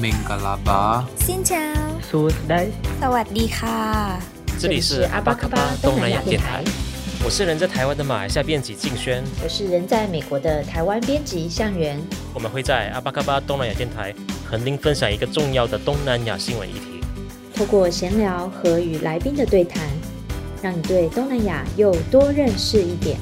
明格拉巴，新疆，苏斯达，萨瓦迪卡。这里是阿巴卡巴东南亚电台，我是人在台湾的马来西亚编辑静轩，我是人在美国的台湾编辑向元。我们会在阿巴卡巴东南亚电台和您分享一个重要的东南亚新闻议题，透过闲聊和与来宾的对谈，让你对东南亚又多认识一点。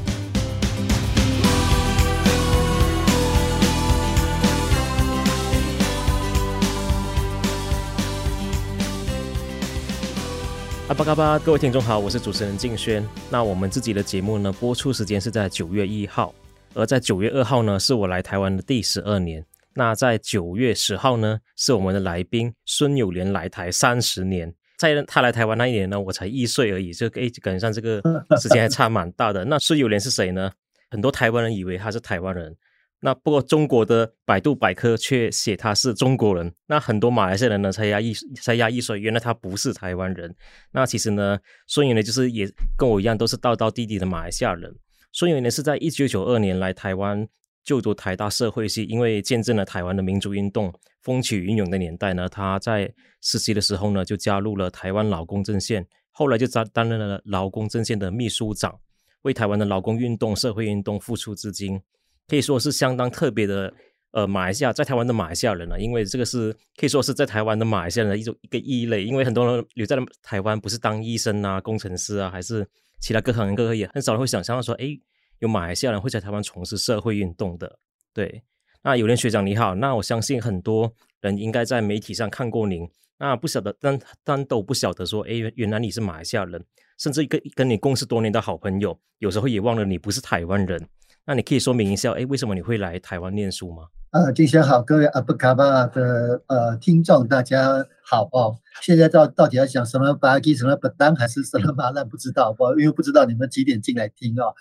阿峇卡巴，各位听众好，我是主持人静轩。那我们自己的节目呢，播出时间是在九月一号，而在九月二号呢，是我来台湾的第十二年。那在九月十号呢，是我们的来宾孙友莲来台三十年。在他来台湾那一年呢，我才一岁而已，就诶，感觉上这个时间还差蛮大的。那孙友莲是谁呢？很多台湾人以为他是台湾人。那不过中国的百度百科却写他是中国人，那很多马来西亚人呢才压抑才压抑说原来他不是台湾人。那其实呢，孙颖呢就是也跟我一样都是道道地地的马来西亚人。孙颖呢是在一九九二年来台湾就读台大社会系，因为见证了台湾的民主运动风起云涌的年代呢，他在实习的时候呢就加入了台湾劳工阵线，后来就担担任了劳工阵线的秘书长，为台湾的劳工运动、社会运动付出资金。可以说是相当特别的，呃，马来西亚在台湾的马来西亚人了，因为这个是可以说是在台湾的马来西亚人的一种一个异类，因为很多人留在了台湾，不是当医生啊、工程师啊，还是其他各行各业，很少人会想象到说，诶，有马来西亚人会在台湾从事社会运动的。对，那友莲学长你好，那我相信很多人应该在媒体上看过您，那不晓得，但但都不晓得说，诶，原来你是马来西亚人，甚至跟跟你共事多年的好朋友，有时候也忘了你不是台湾人。那你可以说明一下，哎，为什么你会来台湾念书吗？呃，金轩好，各位阿布卡巴的呃听众，大家好哦。现在到到底要讲什么巴基，什么不当，还是什么马兰？不知道，不，因为不知道你们几点进来听哦。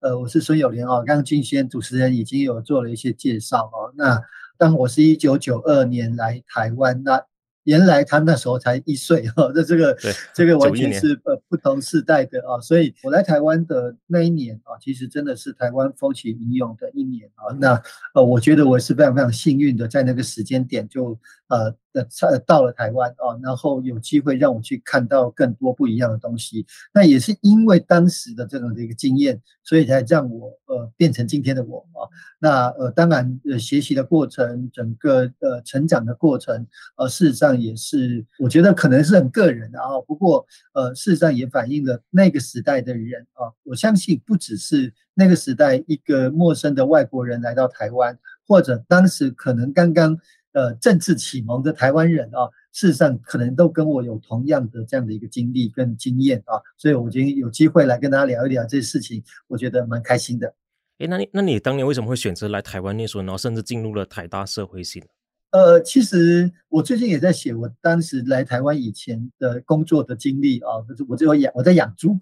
呃，我是孙友莲哦，刚刚金轩主持人已经有做了一些介绍哦。那当我是一九九二年来台湾，那原来他那时候才一岁 哈，那这个这个完全是呃不同世代的啊，所以我来台湾的那一年啊，其实真的是台湾风起云涌的一年啊。那呃，我觉得我是非常非常幸运的，在那个时间点就呃呃到了台湾啊，然后有机会让我去看到更多不一样的东西。那也是因为当时的这种的一个经验，所以才让我呃变成今天的我啊。那呃，当然呃，学习的过程，整个呃成长的过程，呃，事实上。也是，我觉得可能是很个人的啊。不过，呃，事实上也反映了那个时代的人啊。我相信不只是那个时代一个陌生的外国人来到台湾，或者当时可能刚刚呃政治启蒙的台湾人啊，事实上可能都跟我有同样的这样的一个经历跟经验啊。所以，我今天有机会来跟大家聊一聊这些事情，我觉得蛮开心的。诶，那你那你当年为什么会选择来台湾念书，然后甚至进入了台大社会系呢？呃，其实我最近也在写我当时来台湾以前的工作的经历啊，就是我只有养我在养猪，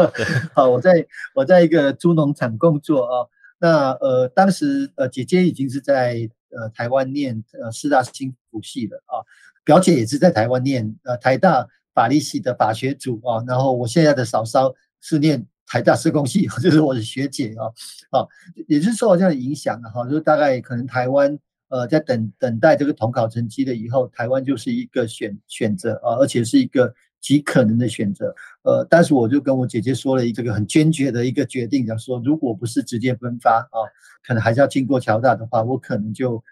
好，我在我在一个猪农场工作啊。那呃，当时呃姐姐已经是在呃台湾念呃师大心辅系了啊，表姐也是在台湾念呃台大法律系的法学组啊。然后我现在的嫂嫂是念台大社工系，就是我的学姐啊。啊，也是受到这样的影响的哈，就大概可能台湾。呃，在等等待这个统考成绩的以后，台湾就是一个选选择啊，而且是一个极可能的选择。呃，但是我就跟我姐姐说了一个很坚决的一个决定，讲说，如果不是直接分发啊，可能还是要经过侨大的话，我可能就。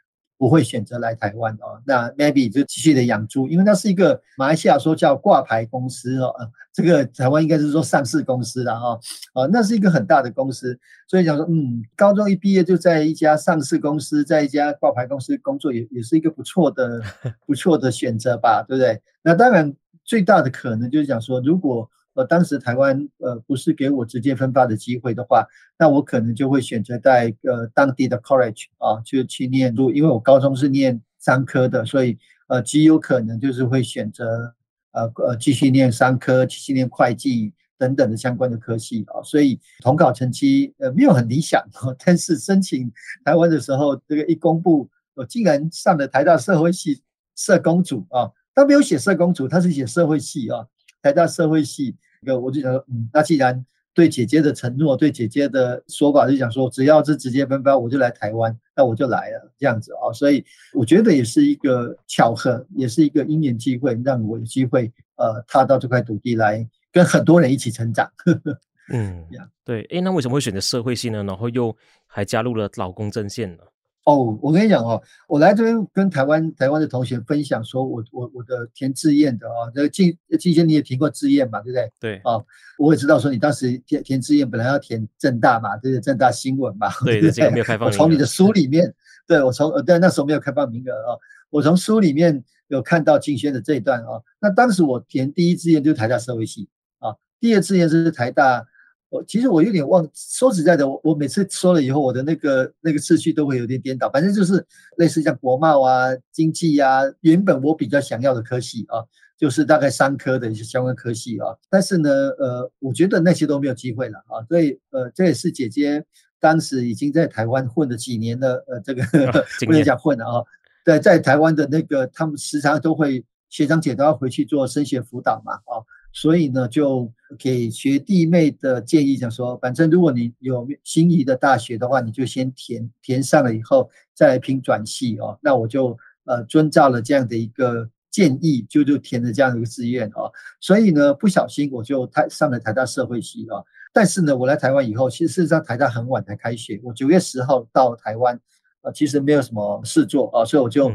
不会选择来台湾哦，那 maybe 就继续的养猪，因为那是一个马来西亚说叫挂牌公司哦，这个台湾应该是说上市公司了哈，啊，那是一个很大的公司，所以讲说，嗯，高中一毕业就在一家上市公司，在一家挂牌公司工作，也也是一个不错的 不错的选择吧，对不对？那当然最大的可能就是讲说，如果呃，当时台湾呃不是给我直接分发的机会的话，那我可能就会选择在呃当地的 college 啊，就去念书。因为我高中是念商科的，所以呃极有可能就是会选择呃呃继续念商科，继续念会计等等的相关的科系啊。所以统考成绩呃没有很理想，但是申请台湾的时候，这个一公布，我竟然上了台大社会系社工组啊，他没有写社工组，他是写社会系啊，台大社会系。一个我就想说，嗯，那既然对姐姐的承诺，对姐姐的说法，就讲说，只要是直接分发，我就来台湾，那我就来了，这样子啊。所以我觉得也是一个巧合，也是一个因缘机会，让我有机会呃踏到这块土地来，跟很多人一起成长。嗯，对，哎，那为什么会选择社会系呢？然后又还加入了老公阵线呢？哦，我跟你讲哦，我来这边跟台湾台湾的同学分享，说我我我的填志愿的啊，这个进之前你也填过志愿嘛，对不对？对，啊，我也知道说你当时填填志愿本来要填政大嘛，对不对？政大新闻嘛，对对，这个没有开放。我从你的书里面，对我从呃，对那时候没有开放名额啊，我从书里面有看到敬轩的这一段啊。那当时我填第一志愿就是台大社会系啊，第二志愿是台大。我其实我有点忘，说实在的，我我每次说了以后，我的那个那个次序都会有点颠倒。反正就是类似像国贸啊、经济啊，原本我比较想要的科系啊，就是大概三科的一些相关科系啊。但是呢，呃，我觉得那些都没有机会了啊。所以，呃，这也是姐姐当时已经在台湾混了几年的，呃，这个 不能讲混了啊。对，在台湾的那个，他们时常都会学长姐都要回去做升学辅导嘛，啊。所以呢，就给学弟妹的建议讲说，反正如果你有心仪的大学的话，你就先填，填上了以后再来拼转系哦。那我就呃遵照了这样的一个建议，就就填了这样的一个志愿哦。所以呢，不小心我就台上了台大社会系哦。但是呢，我来台湾以后，其实事实上台大很晚才开学，我九月十号到台湾。呃，其实没有什么事做啊，所以我就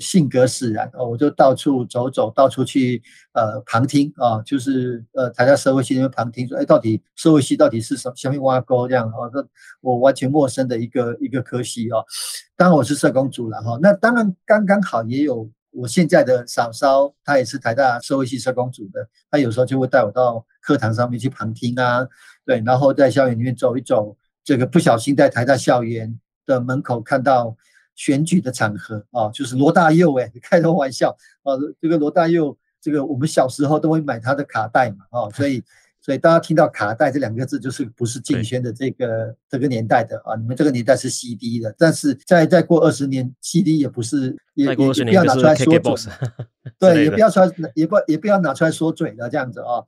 性格使然啊，我就到处走走，到处去呃旁听啊，就是呃台大社会系那边旁听说，哎，到底社会系到底是什么？下面挖沟这样啊，这我完全陌生的一个一个科系啊。当然我是社工组了哈，那当然刚刚好也有我现在的嫂嫂，她也是台大社会系社工组的，她有时候就会带我到课堂上面去旁听啊，对，然后在校园里面走一走，这个不小心在台大校园。的门口看到选举的场合啊，就是罗大佑哎，开个玩笑啊，这个罗大佑，这个我们小时候都会买他的卡带嘛啊，所以 所以大家听到卡带这两个字，就是不是竞选的这个这个年代的啊，你们这个年代是 CD 的，但是再再过二十年，CD 也不是也 也不要拿出来说嘴，对，也不要出来也不也不要拿出来说嘴的这样子啊，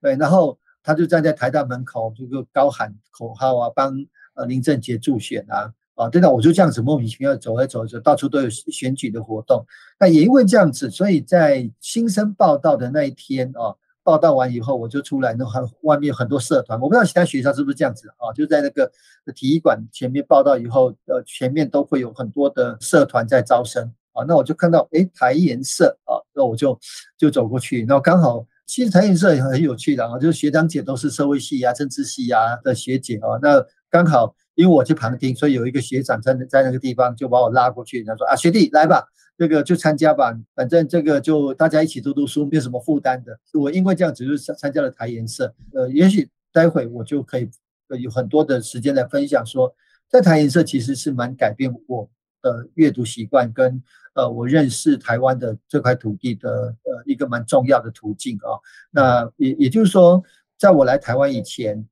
对，然后他就站在台大门口，这个高喊口号啊，帮呃林正杰助选啊。啊，对的，我就这样子莫名其妙走来走走，到处都有选举的活动。那也因为这样子，所以在新生报到的那一天啊，报到完以后，我就出来，那很外面有很多社团，我不知道其他学校是不是这样子啊，就在那个体育馆前面报到以后，呃，前面都会有很多的社团在招生啊。那我就看到，诶，台研社啊，那我就就走过去，那刚好，其实台研社也很有趣的啊，就是学长姐都是社会系啊、政治系啊的学姐啊，那刚好。因为我去旁听，所以有一个学长在在那个地方就把我拉过去，他说啊，学弟来吧，这个就参加吧，反正这个就大家一起读读书，没有什么负担的。我因为这样子就参加了台研社，呃，也许待会我就可以有很多的时间来分享说，在台研社其实是蛮改变我的阅读习惯跟呃我认识台湾的这块土地的呃一个蛮重要的途径啊。那也也就是说，在我来台湾以前。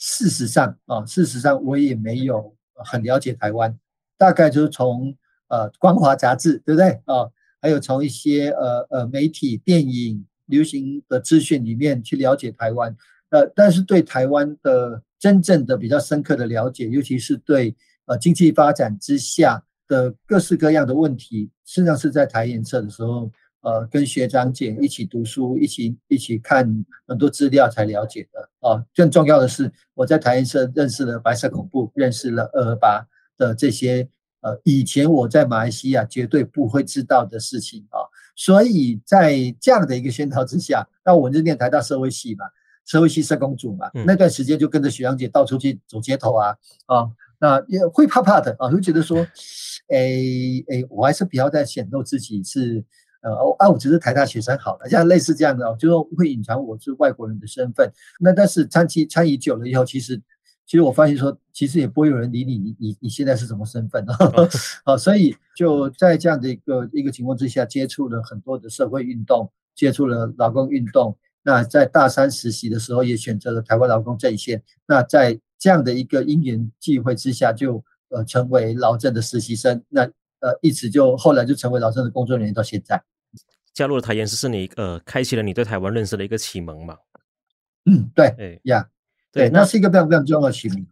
事实上啊，事实上我也没有很了解台湾，大概就是从呃《光华》杂志，对不对啊？还有从一些呃呃媒体、电影、流行的资讯里面去了解台湾。呃，但是对台湾的真正的比较深刻的了解，尤其是对呃经济发展之下的各式各样的问题，实际上是在台研社的时候。呃，跟学长姐一起读书，一起一起看很多资料才了解的啊。更重要的是，我在台研社认识了白色恐怖，认识了二二八的这些呃，以前我在马来西亚绝对不会知道的事情啊。所以在这样的一个熏陶之下，那我就念台大社会系嘛，社会系社工组嘛，那段时间就跟着学长姐到处去走街头啊啊，那也会怕怕的啊，就觉得说，哎哎，我还是不要再显露自己是。呃，啊，我只是台大学生好了，像类似这样的哦，就是会隐藏我是外国人的身份。那但是参期参与久了以后，其实其实我发现说，其实也不会有人理你，你你你现在是什么身份啊？好，所以就在这样的一个一个情况之下，接触了很多的社会运动，接触了劳工运动。那在大三实习的时候，也选择了台湾劳工阵线。那在这样的一个因缘际会之下，就呃成为劳阵的实习生。那呃，一直就后来就成为劳政的工作人员，到现在加入了台研，是是你呃开启了你对台湾认识的一个启蒙嘛？嗯，对，哎呀，对，那是一个非常非常重要的启蒙。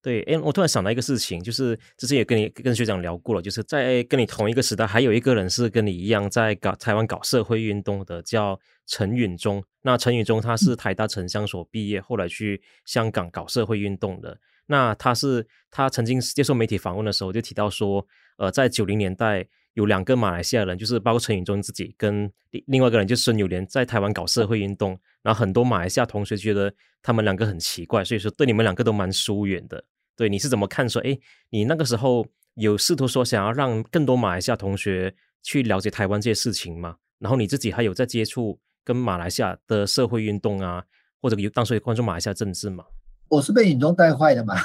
对，哎，我突然想到一个事情，就是之前也跟你跟学长聊过了，就是在跟你同一个时代，还有一个人是跟你一样在搞台湾搞社会运动的，叫陈允中。那陈允中他是台大城乡所毕业，后来去香港搞社会运动的。那他是他曾经接受媒体访问的时候就提到说，呃，在九零年代有两个马来西亚人，就是包括陈允中自己跟另外一个人，就是孙友莲，在台湾搞社会运动。然后很多马来西亚同学觉得他们两个很奇怪，所以说对你们两个都蛮疏远的。对，你是怎么看说？哎，你那个时候有试图说想要让更多马来西亚同学去了解台湾这些事情吗？然后你自己还有在接触跟马来西亚的社会运动啊，或者有当时也关注马来西亚政治吗？我是被允中带坏的嘛，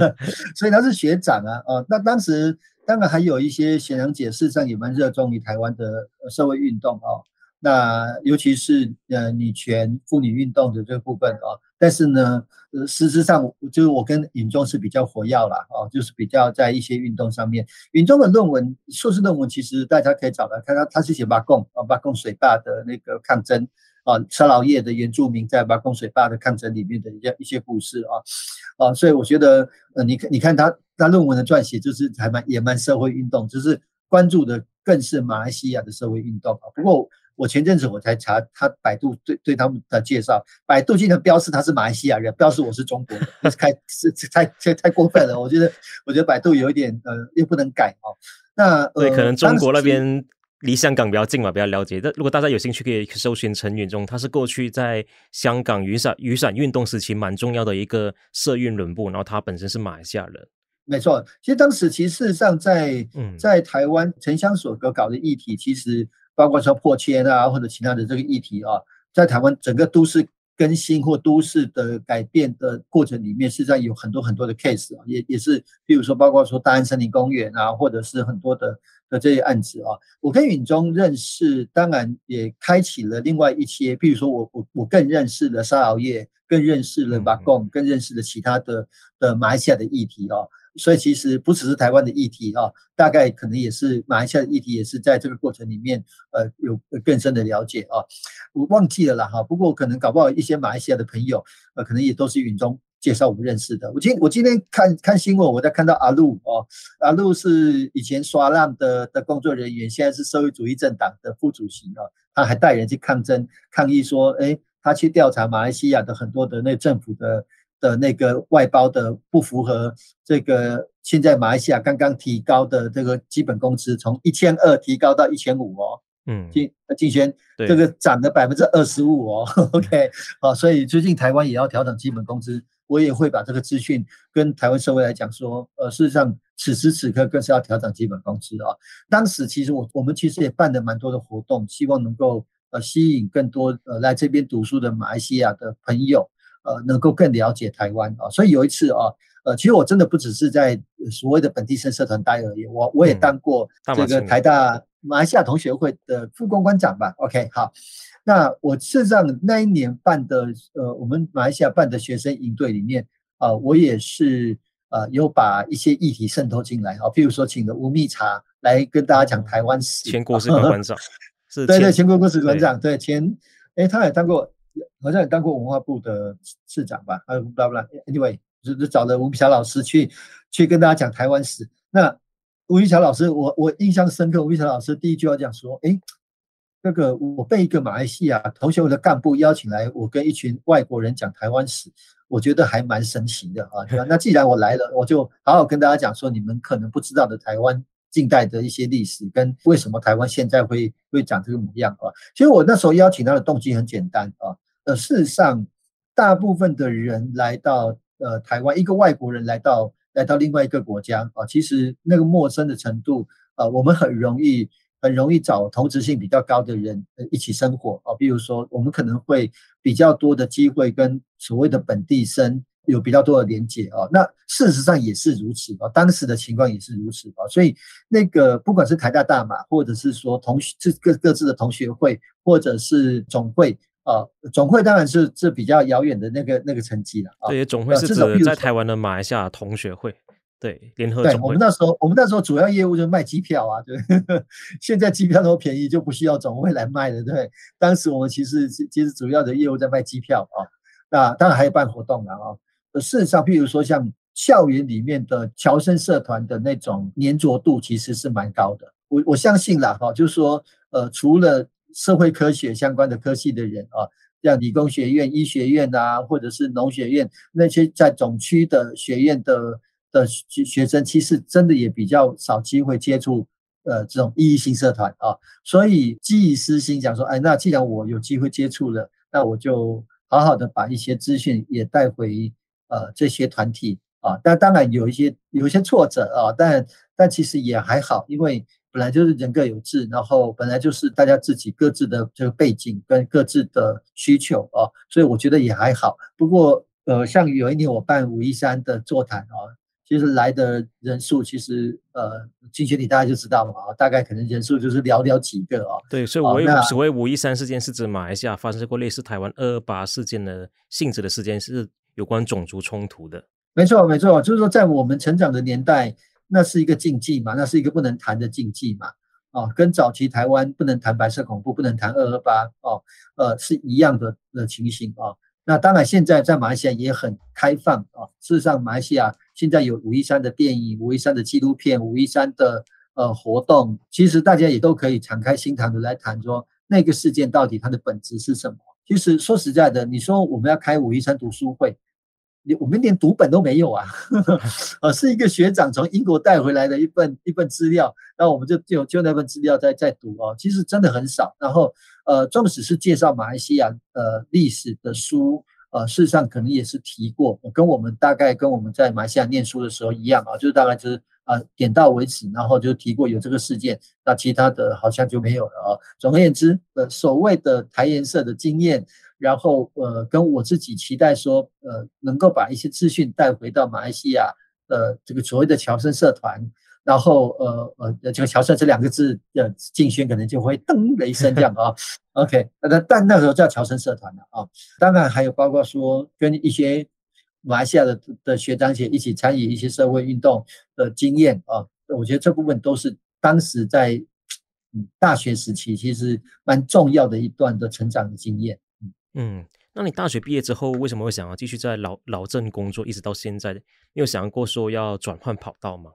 所以他是学长啊。哦，那当时当然还有一些贤良姐，事实上也蛮热衷于台湾的社会运动哦。那尤其是呃女权妇女运动的这个部分啊，但是呢，呃，实上就是我跟尹中是比较活跃啦，啊，就是比较在一些运动上面。尹中的论文硕士论文其实大家可以找来看，他他是写巴贡啊，巴贡水坝的那个抗争啊，沙劳越的原住民在巴贡水坝的抗争里面的一些一些故事啊，啊，所以我觉得呃，你你看他他论文的撰写就是还蛮也蛮社会运动，就是关注的更是马来西亚的社会运动啊，不过。我前阵子我才查他百度对对他们的介绍，百度竟然标示他是马来西亚人，标示我是中国人，是开是太太太过分了。我觉得我觉得百度有一点呃又不能改哦。那对，可能中国那边离香港比较近嘛，比较了解。但如果大家有兴趣，可以搜寻陈允中，他是过去在香港雨伞雨伞运动时期蛮重要的一个社运人物，然后他本身是马来西亚人。没错，其实当时其实事实上在在台湾城乡所搞搞的议题，其实。包括说破迁啊，或者其他的这个议题啊，在台湾整个都市更新或都市的改变的过程里面，实际上有很多很多的 case 啊，也也是，比如说包括说大安森林公园啊，或者是很多的的这些案子啊，我跟允中认识，当然也开启了另外一些，比如说我我我更认识了沙劳越，更认识了巴贡，更认识了其他的的马来西亚的议题啊。所以其实不只是台湾的议题啊，大概可能也是马来西亚的议题，也是在这个过程里面呃有更深的了解啊。我忘记了啦哈，不过可能搞不好一些马来西亚的朋友呃可能也都是允中介绍我们认识的。我今我今天看看新闻，我在看到阿路哦，阿路是以前刷浪的的工作人员，现在是社会主义政党的副主席啊，他还带人去抗争抗议说，哎，他去调查马来西亚的很多的那政府的。的那个外包的不符合这个现在马来西亚刚刚提高的这个基本工资，从一千二提高到一千五哦，嗯，金金轩，这个涨了百分之二十五哦，OK，好，所以最近台湾也要调整基本工资，我也会把这个资讯跟台湾社会来讲说，呃，事实上此时此刻更是要调整基本工资啊。当时其实我我们其实也办了蛮多的活动，希望能够呃吸引更多呃来这边读书的马来西亚的朋友。呃，能够更了解台湾啊，所以有一次啊，呃，其实我真的不只是在所谓的本地生社团待而已，我我也当过这个台大马来西亚同学会的副公关长吧。OK，好，那我事实上那一年办的呃，我们马来西亚办的学生营队里面啊，呃，我也是呃有把一些议题渗透进来啊，譬如说请了吴蜜茶来跟大家讲台湾史，前国史馆长，是，对对，前国史馆长，对前，哎，他也当过。好像也当过文化部的市长吧，呃，不不 anyway 就是找了吴碧霞老师去去跟大家讲台湾史。那吴碧霞老师，我我印象深刻，吴碧霞老师第一句话讲说：“哎，那个我被一个马来西亚同学会的干部邀请来，我跟一群外国人讲台湾史，我觉得还蛮神奇的啊。那既然我来了，我就好好跟大家讲说，你们可能不知道的台湾。”近代的一些历史跟为什么台湾现在会会长这个模样啊？其实我那时候邀请他的动机很简单啊，呃，事实上，大部分的人来到呃台湾，一个外国人来到来到另外一个国家啊，其实那个陌生的程度啊，我们很容易很容易找同质性比较高的人一起生活啊，比如说我们可能会比较多的机会跟所谓的本地生。有比较多的连接啊，那事实上也是如此啊，当时的情况也是如此啊，所以那个不管是台大大马，或者是说同学这各各自的同学会，或者是总会啊，总会当然是这比较遥远的那个那个层级了啊。对，总会是指在台湾的马来西亚同学会，对，联合总会。对，我们那时候我们那时候主要业务就是卖机票啊，对，现在机票都便宜，就不需要总会来卖了，对。当时我们其实其实主要的业务在卖机票啊。那当然还有办活动了啊。事实上，譬如说像校园里面的侨生社团的那种粘着度，其实是蛮高的。我我相信啦，哈，就是说，呃，除了社会科学相关的科系的人啊，像理工学院、医学院啊，或者是农学院那些在总区的学院的的学生，其实真的也比较少机会接触呃这种异议性社团啊。所以基于私心讲说，哎，那既然我有机会接触了，那我就好好的把一些资讯也带回呃这些团体啊。但当然有一些有一些挫折啊，但但其实也还好，因为。本来就是人各有志，然后本来就是大家自己各自的这个背景跟各自的需求啊，所以我觉得也还好。不过呃，像有一年我办武夷山的座谈啊，其实来的人数其实呃，进学你大家就知道嘛啊，大概可能人数就是寥寥几个啊。对，所以我所谓五一三事件是指马来西亚发生过类似台湾二二八事件的性质的事件，是有关种族冲突的。没错，没错，就是说在我们成长的年代。那是一个禁忌嘛，那是一个不能谈的禁忌嘛，哦，跟早期台湾不能谈白色恐怖，不能谈二二八，哦，呃，是一样的的情形啊，哦。那当然，现在在马来西亚也很开放啊，哦。事实上，马来西亚现在有五一三的电影、五一三的纪录片、五一三的呃活动，其实大家也都可以敞开心谈的来谈说那个事件到底它的本质是什么。其实说实在的，你说我们要开武夷山读书会。我们连读本都没有啊，呃，是一个学长从英国带回来的一份一份资料，然后我们就就就那份资料在在读哦，其实真的很少。然后呃，纵使是介绍马来西亚呃历史的书，呃，事实上可能也是提过，跟我们大概跟我们在马来西亚念书的时候一样啊，就是大概就是啊、点到为止，然后就提过有这个事件，那其他的好像就没有了啊。总而言之，呃，所谓的台研社的经验。然后，呃，跟我自己期待说，呃，能够把一些资讯带回到马来西亚的这个所谓的侨生社团，然后，呃，呃，这个侨生这两个字的竞选可能就会噔的一声这样啊。OK，那但那时候叫侨生社团了啊。当然还有包括说跟一些马来西亚的的学长姐一起参与一些社会运动的经验啊。我觉得这部分都是当时在嗯大学时期其实蛮重要的一段的成长的经验。嗯，那你大学毕业之后，为什么会想要继续在老老政工作，一直到现在？你有想过说要转换跑道吗？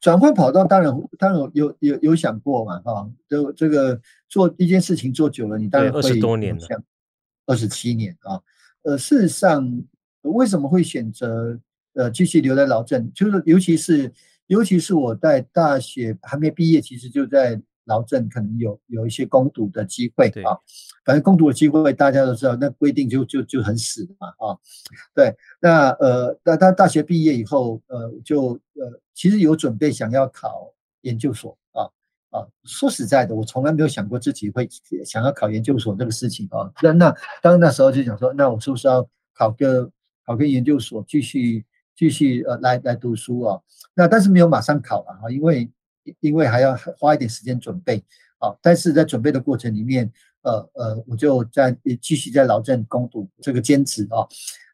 转换跑道，当然当然有有有想过嘛，哈、哦，这这个做一件事情做久了，你当然会二十多年了，二十七年啊、哦。呃，事实上，为什么会选择呃继续留在劳镇？就是尤其是尤其是我在大学还没毕业，其实就在。劳镇可能有有一些攻读的机会啊，反正攻读的机会大家都知道，那规定就就就很死嘛啊。对，那呃，那他大学毕业以后，呃，就呃，其实有准备想要考研究所啊啊。说实在的，我从来没有想过自己会想要考研究所这个事情啊。那那当那时候就想说，那我是不是要考个考个研究所，继续继续呃来来读书啊？那但是没有马上考了啊，因为。因为还要花一点时间准备啊，但是在准备的过程里面，呃呃，我就在继续在劳政攻读这个兼职啊，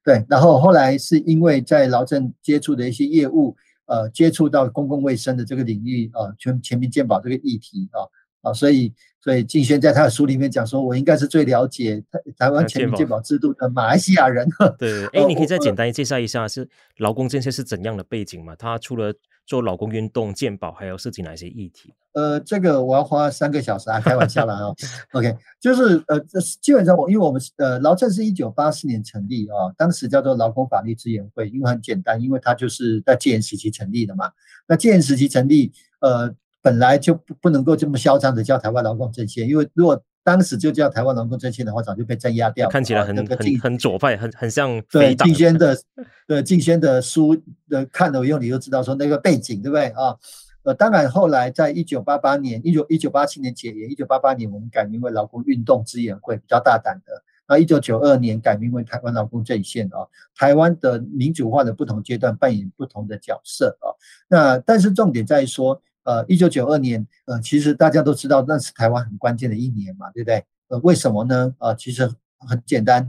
对，然后后来是因为在劳政接触的一些业务，呃，接触到公共卫生的这个领域啊，全全民健保这个议题啊啊，所以所以敬轩在他的书里面讲说，我应该是最了解台台湾全民健保制度的马来西亚人。对，哎，你可以再简单介绍一下是劳工这些是怎样的背景吗？他除了做劳工运动、健保，还有涉及哪些议题？呃，这个我要花三个小时啊，开玩笑了啊。OK，就是呃，这基本上我因为我们呃劳政是一九八四年成立啊，当时叫做劳工法律支援会，因为很简单，因为它就是在戒严时期成立的嘛。那戒严时期成立，呃，本来就不不能够这么嚣张的叫台湾劳工阵线，因为如果当时就叫台湾劳工阵线的话，早就被镇压掉。看起来很、啊那个、很很左派，很很像 对敬轩的对敬轩的书的看了以后，你就知道说那个背景对不对啊？呃，当然后来在一九八八年，一九一九八七年解严，一九八八年我们改名为劳工运动支援会，比较大胆的。那一九九二年改名为台湾劳工阵线啊。台湾的民主化的不同阶段扮演不同的角色啊。那但是重点在于说。呃，一九九二年，呃，其实大家都知道那是台湾很关键的一年嘛，对不对？呃，为什么呢？呃，其实很简单，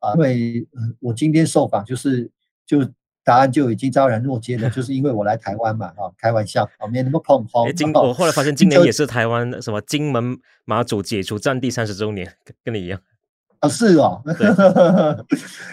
啊、呃，因为呃，我今天受访就是就答案就已经昭然若揭了，就是因为我来台湾嘛，啊，开玩笑，啊，没那么捧红。今我后来发现今年也是台湾什么金门马祖解除战地三十周年，跟你一样。啊，是哦，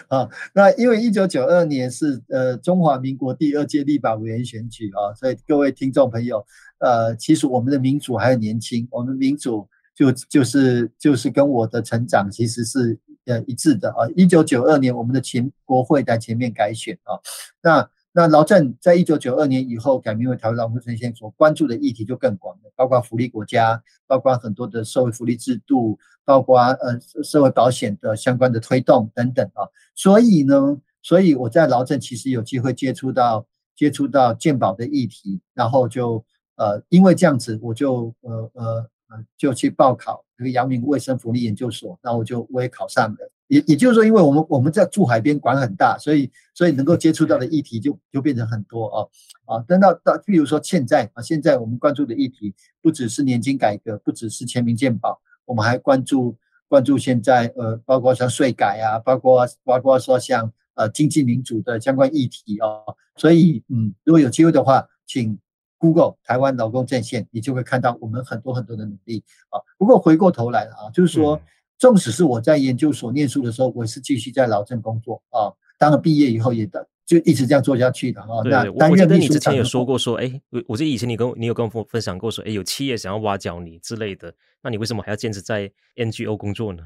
啊，那因为一九九二年是呃中华民国第二届立法委员选举啊，所以各位听众朋友，呃，其实我们的民主还很年轻，我们民主就就是就是跟我的成长其实是呃一致的啊。一九九二年我们的前国会在前面改选啊，那。那劳正在一九九二年以后改名为台湾劳工阵线，所关注的议题就更广了，包括福利国家，包括很多的社会福利制度，包括呃社会保险的相关的推动等等啊。所以呢，所以我在劳正其实有机会接触到接触到健保的议题，然后就呃因为这样子，我就呃呃就去报考这个阳明卫生福利研究所，那我就我也考上了。也也就是说，因为我们我们在住海边，管很大，所以所以能够接触到的议题就就变成很多啊啊！等到到，比如说现在啊，现在我们关注的议题不只是年金改革，不只是全民健保，我们还关注关注现在呃，包括像税改啊，包括包括说像呃经济民主的相关议题哦。所以嗯，如果有机会的话，请 Google 台湾劳工阵线，你就会看到我们很多很多的努力啊。不过回过头来啊，就是说。嗯纵使是我在研究所念书的时候，我是继续在劳政工作啊。当了毕业以后，也就一直这样做下去的啊。那担任秘书长，你之前有说过说，哎，我我记得以前你跟你有跟我分享过说，哎，有企业想要挖角你之类的，那你为什么还要坚持在 NGO 工作呢？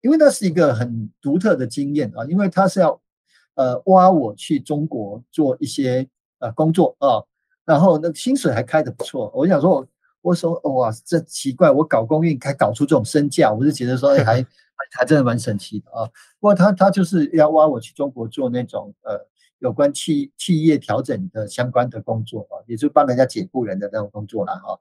因为那是一个很独特的经验啊，因为他是要呃挖我去中国做一些呃工作啊，然后那个薪水还开得不错。我想说。我说哇，这奇怪，我搞公运还搞出这种身价，我就觉得说，哎，还还真的蛮神奇的啊。不过他他就是要挖我去中国做那种呃有关企企业调整的相关的工作啊，也就帮人家解雇人的那种工作了哈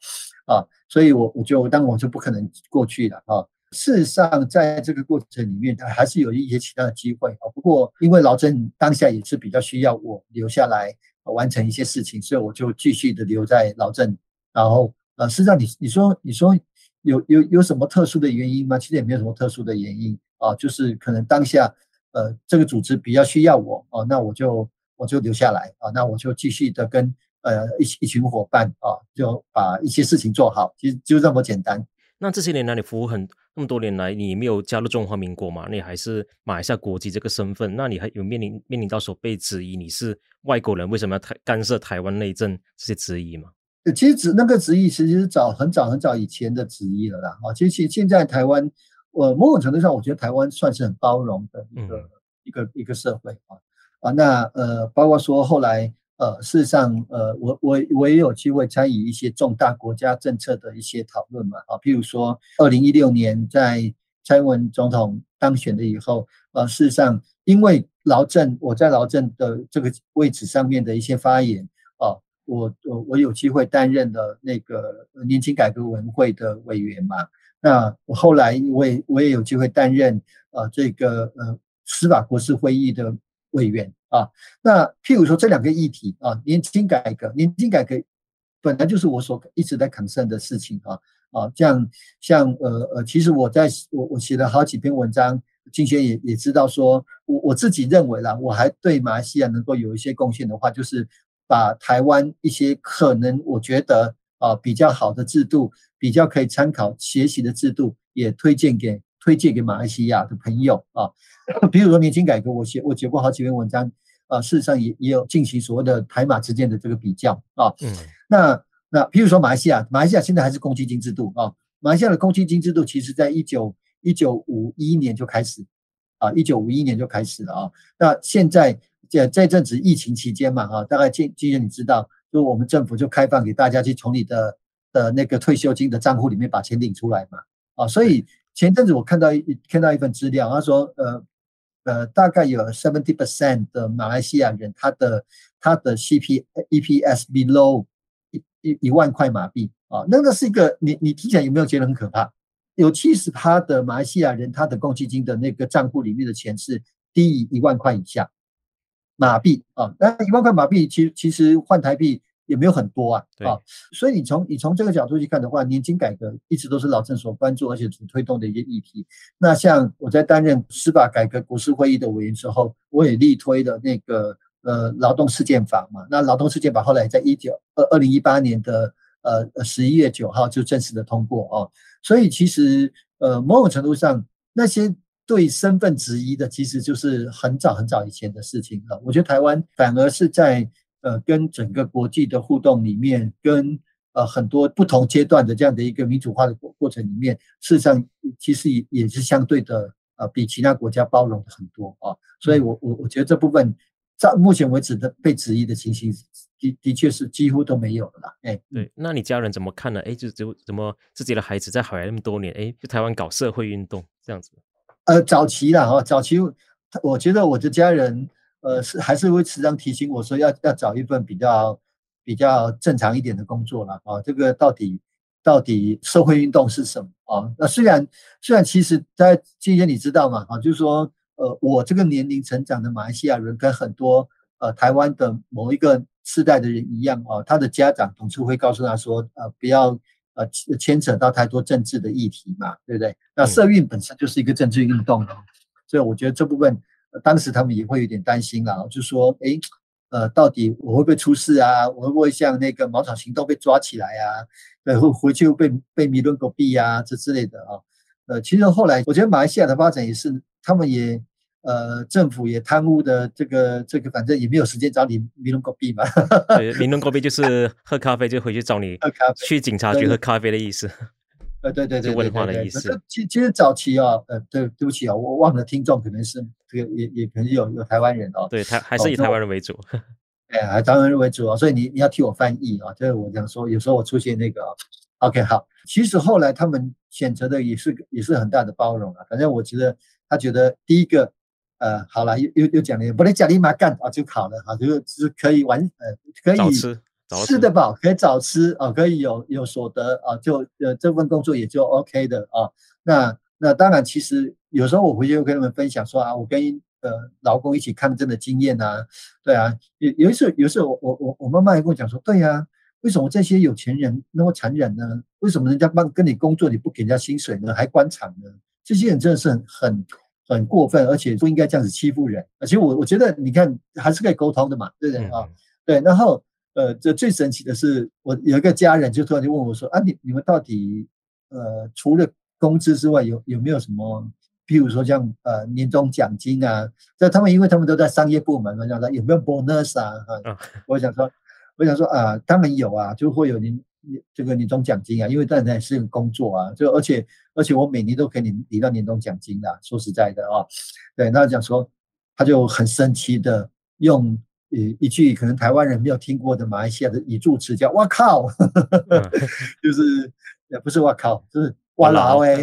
啊，所以我我就当我就不可能过去了啊。事实上，在这个过程里面，他还是有一些其他的机会啊。不过因为劳政当下也是比较需要我留下来完成一些事情，所以我就继续的留在老镇，然后。呃，实际上你你说你说有有有什么特殊的原因吗？其实也没有什么特殊的原因啊，就是可能当下呃这个组织比较需要我啊，那我就我就留下来啊，那我就继续的跟呃一一群伙伴啊，就把一些事情做好，其实就这么简单。那这些年来你服务很那么多年来，你没有加入中华民国嘛？你还是马来西亚国籍这个身份，那你还有面临面临到说被质疑你是外国人，为什么要台干涉台湾内政这些质疑吗？其实那个质疑，其实是早很早很早以前的质疑了啦。啊，其实现在台湾，呃，某种程度上，我觉得台湾算是很包容的一个、嗯、一个一个社会啊啊。那呃，包括说后来呃，事实上呃，我我我也有机会参与一些重大国家政策的一些讨论嘛啊。譬如说，二零一六年在蔡英文总统当选了以后，呃，事实上因为劳政我在劳政的这个位置上面的一些发言啊。我我我有机会担任的那个年轻改革委员会的委员嘛，那我后来我也我也有机会担任呃这个呃司法国事会议的委员啊。那譬如说这两个议题啊，年金改革，年金改革本来就是我所一直在 concern 的事情啊啊，这样像呃呃，其实我在我我写了好几篇文章，金轩也也知道说，我我自己认为啦，我还对马来西亚能够有一些贡献的话，就是。把台湾一些可能我觉得啊比较好的制度，比较可以参考学习的制度，也推荐给推荐给马来西亚的朋友啊。比如说年金改革，我写我写过好几篇文章啊，事实上也也有进行所谓的台马之间的这个比较啊。嗯。那那比如说马来西亚，马来西亚现在还是公积金制度啊。马来西亚的公积金制度，其实在一九一九五一年就开始啊，一九五一年就开始了啊。那现在。在这阵子疫情期间嘛，啊，大概今今年你知道，就我们政府就开放给大家去从你的的那个退休金的账户里面把钱领出来嘛，啊，所以前阵子我看到一看到一份资料，他说，呃呃，大概有 seventy percent 的马来西亚人，他的他的 CP EPS below 一一一万块马币啊，那个是一个你你听起来有没有觉得很可怕？有七十趴的马来西亚人，他的公积金的那个账户里面的钱是低于一万块以下。马币啊，那一万块马币，其其实换台币也没有很多啊，啊，所以你从你从这个角度去看的话，年金改革一直都是老郑所关注而且所推动的一些议题。那像我在担任司法改革国是会议的委员之后，我也力推的那个呃劳动事件法嘛。那劳动事件法后来在一九二二零一八年的呃十一月九号就正式的通过哦。所以其实呃某种程度上那些对身份质疑的，其实就是很早很早以前的事情了。我觉得台湾反而是在呃跟整个国际的互动里面，跟呃很多不同阶段的这样的一个民主化的过过程里面，事实上其实也也是相对的呃比其他国家包容的很多啊。所以我我我觉得这部分在目前为止的被质疑的情形的的确是几乎都没有了。哎，对，那你家人怎么看呢？哎，就就怎么自己的孩子在海外那么多年，哎，就台湾搞社会运动这样子。呃，早期了哈，早期我觉得我的家人，呃，是还是会时常提醒我说要要找一份比较比较正常一点的工作了啊。这个到底到底社会运动是什么啊？那虽然虽然其实，在今天你知道嘛？啊，就是说，呃，我这个年龄成长的马来西亚人，跟很多呃台湾的某一个世代的人一样啊，他的家长总是会告诉他说，呃，不要。呃，牵扯到太多政治的议题嘛，对不对？那社运本身就是一个政治运动，嗯、所以我觉得这部分、呃、当时他们也会有点担心啦，就说，诶，呃，到底我会不会出事啊？我会不会像那个茅草行动被抓起来啊？对，会回去又被被迷伦狗币啊，这之类的啊。呃，其实后来我觉得马来西亚的发展也是，他们也。呃，政府也贪污的这个这个，反正也没有时间找你米龙国币嘛。对，米龙国币就是喝咖啡就回去找你，喝咖啡去警察局喝咖啡的意思。呃，对对对，问话的意思。其其实早期啊，呃，对对不起啊，我忘了听众可能是这个也也可能有有台湾人哦。对，台还是以台湾人为主。哎，还台湾人为主啊，所以你你要替我翻译啊，就是我讲说，有时候我出现那个，OK，好。其实后来他们选择的也是也是很大的包容啊，反正我觉得他觉得第一个。呃，好了，又又又讲了，不能讲立马干啊，就好了哈，就就是可以完，呃，可以吃，吃得饱，可以早吃啊，可以有有所得啊，就呃这份工作也就 OK 的啊。那那当然，其实有时候我回去会跟他们分享说啊，我跟呃劳工一起抗争的经验啊，对啊，有有一次有一次我我我我妈妈也跟我讲说，对呀、啊，为什么这些有钱人那么残忍呢？为什么人家帮跟你工作你不给人家薪水呢？还关厂呢？这些人真的是很很。很过分，而且不应该这样子欺负人。而且我我觉得，你看还是可以沟通的嘛，对不对啊？对。然后，呃，这最神奇的是，我有一个家人就突然就问我说：“啊，你你们到底呃，除了工资之外，有有没有什么，譬如说像呃年终奖金啊？在他们因为他们都在商业部门嘛，有没有 bonus 啊？啊，我想说，我想说啊，当然有啊，就会有年。”这个年终奖金啊，因为当然是个工作啊，就而且而且我每年都可以领领到年终奖金的，说实在的啊，对，那讲说他就很神奇的用一一句可能台湾人没有听过的马来西亚的语助词叫 “哇靠”，就是也不是“哇靠”，就是“哇劳哎，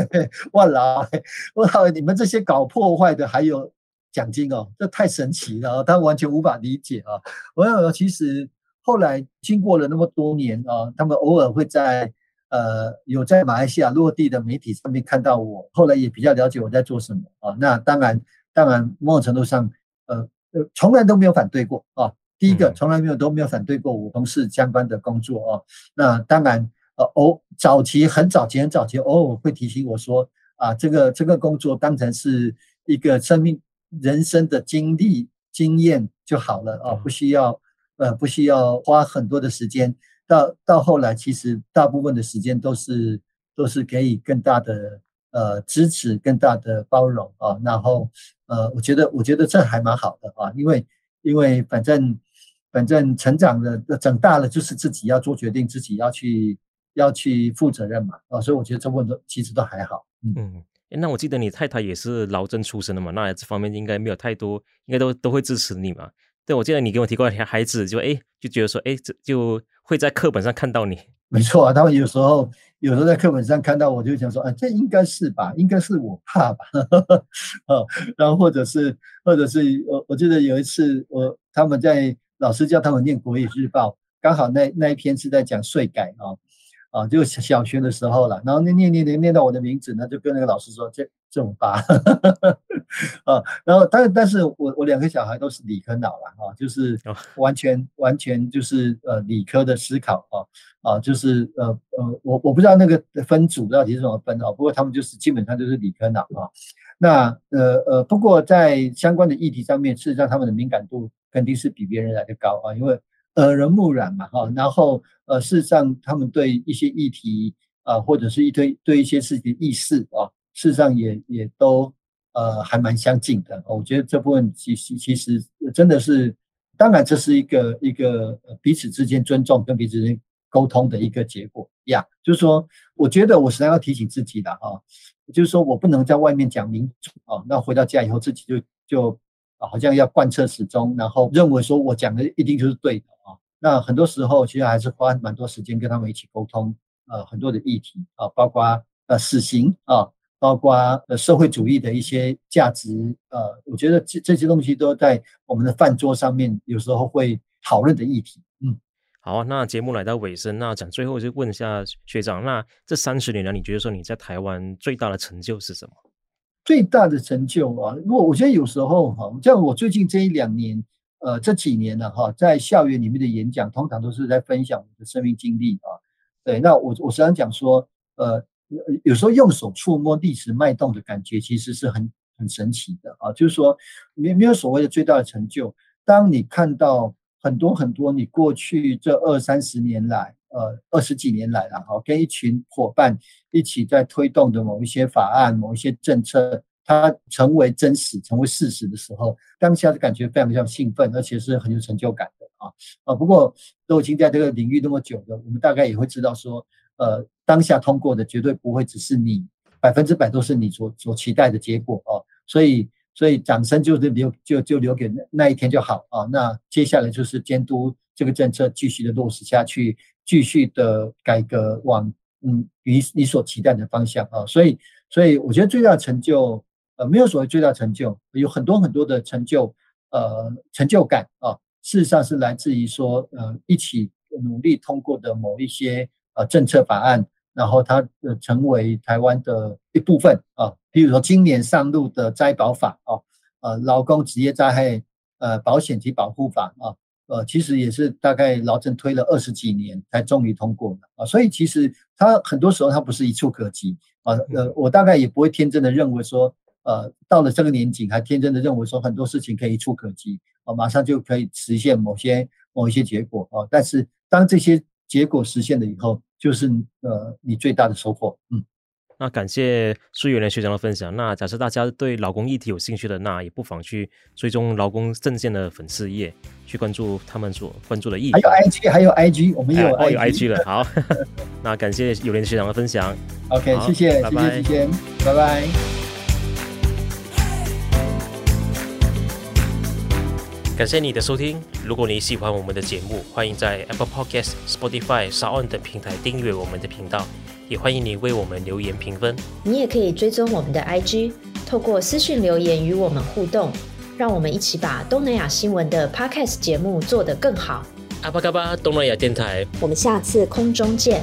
哇劳哎，我靠，你们这些搞破坏的还有奖金哦，这太神奇了，他完全无法理解啊，我有其实。后来经过了那么多年啊，他们偶尔会在呃有在马来西亚落地的媒体上面看到我，后来也比较了解我在做什么啊。那当然，当然某种程度上，呃呃，从来都没有反对过啊。第一个，从来没有都没有反对过我从事相关的工作啊。那当然，呃，偶早期很早期很早期偶尔会提醒我说啊，这个这个工作当成是一个生命人生的经历经验就好了啊，不需要。呃，不需要花很多的时间，到到后来，其实大部分的时间都是都是给予更大的呃支持，更大的包容啊。然后呃，我觉得我觉得这还蛮好的啊，因为因为反正反正成长了长大了，就是自己要做决定，自己要去要去负责任嘛啊。所以我觉得这部分都其实都还好。嗯，嗯，那我记得你太太也是劳政出身的嘛，那这方面应该没有太多，应该都都会支持你嘛。对，我记得你给我提过孩子就诶就觉得说诶这就会在课本上看到你。没错啊，他们有时候有时候在课本上看到我，就想说，啊，这应该是吧，应该是我怕吧，啊，然后或者是或者是我我记得有一次我他们在老师叫他们念《国语日报》，刚好那那一篇是在讲税改啊。啊，就小学的时候了，然后念念念念念到我的名字呢，就跟那个老师说这这种吧，啊，然后但但是我我两个小孩都是理科脑了啊，就是完全、哦、完全就是呃理科的思考啊啊，就是呃呃我我不知道那个分组到底是怎么分啊，不过他们就是基本上就是理科脑啊，那呃呃不过在相关的议题上面，事实上他们的敏感度肯定是比别人来的高啊，因为。耳濡目染嘛，哈，然后呃，事实上，他们对一些议题啊，或者是一堆对一些事情的意识啊，事实上也也都呃还蛮相近的。我觉得这部分其实其实真的是，当然这是一个一个彼此之间尊重跟彼此之间沟通的一个结果呀。就是说，我觉得我时常要提醒自己的啊，就是说我不能在外面讲民主啊，那回到家以后自己就就好像要贯彻始终，然后认为说我讲的一定就是对的啊。那很多时候其实还是花蛮多时间跟他们一起沟通。呃，很多的议题啊，包括呃死刑啊，包括呃社会主义的一些价值，呃，我觉得这这些东西都在我们的饭桌上面，有时候会讨论的议题。嗯，好，那节目来到尾声，那讲最后就问一下学长，那这三十年来，你觉得说你在台湾最大的成就是什么？最大的成就啊，如果我觉得有时候哈，像我最近这一两年，呃，这几年呢哈，在校园里面的演讲，通常都是在分享我的生命经历啊。对，那我我时常讲说，呃，有时候用手触摸历史脉动的感觉，其实是很很神奇的啊。就是说，没没有所谓的最大的成就。当你看到很多很多你过去这二三十年来，呃，二十几年来了，哈，跟一群伙伴一起在推动的某一些法案、某一些政策，它成为真实、成为事实的时候，当下的感觉非常非常兴奋，而且是很有成就感的。啊啊！不过都已经在这个领域那么久了，我们大概也会知道说，呃，当下通过的绝对不会只是你百分之百都是你所所期待的结果啊。所以，所以掌声就是留就就留给那那一天就好啊。那接下来就是监督这个政策继续的落实下去，继续的改革往嗯你你所期待的方向啊。所以，所以我觉得最大的成就呃没有所谓最大成就，有很多很多的成就呃成就感啊。事实上是来自于说，呃，一起努力通过的某一些呃政策法案，然后它呃成为台湾的一部分啊。比如说今年上路的灾保法啊，呃，劳工职业灾害呃保险及保护法啊，呃，其实也是大概劳政推了二十几年才终于通过的啊。所以其实它很多时候它不是一触可及啊。呃，我大概也不会天真的认为说，呃，到了这个年纪还天真的认为说很多事情可以一触可及。哦，马上就可以实现某些某一些结果啊！但是当这些结果实现了以后，就是呃你最大的收获。嗯，那感谢苏有连学长的分享。那假设大家对劳工议题有兴趣的，那也不妨去追踪劳工阵线的粉丝页，去关注他们所关注的议题。还有 IG，还有 IG，我们也有 IG，、哎、有 IG 了。好，那感谢有连学长的分享。OK，谢谢，拜拜，谢谢，谢谢，拜拜。感谢你的收听。如果你喜欢我们的节目，欢迎在 Apple Podcast、Spotify、SoundOn 等平台订阅我们的频道，也欢迎你为我们留言评分。你也可以追踪我们的 IG，透过私讯留言与我们互动，让我们一起把东南亚新闻的 Podcast 节目做得更好。阿巴嘎巴东南亚电台，我们下次空中见。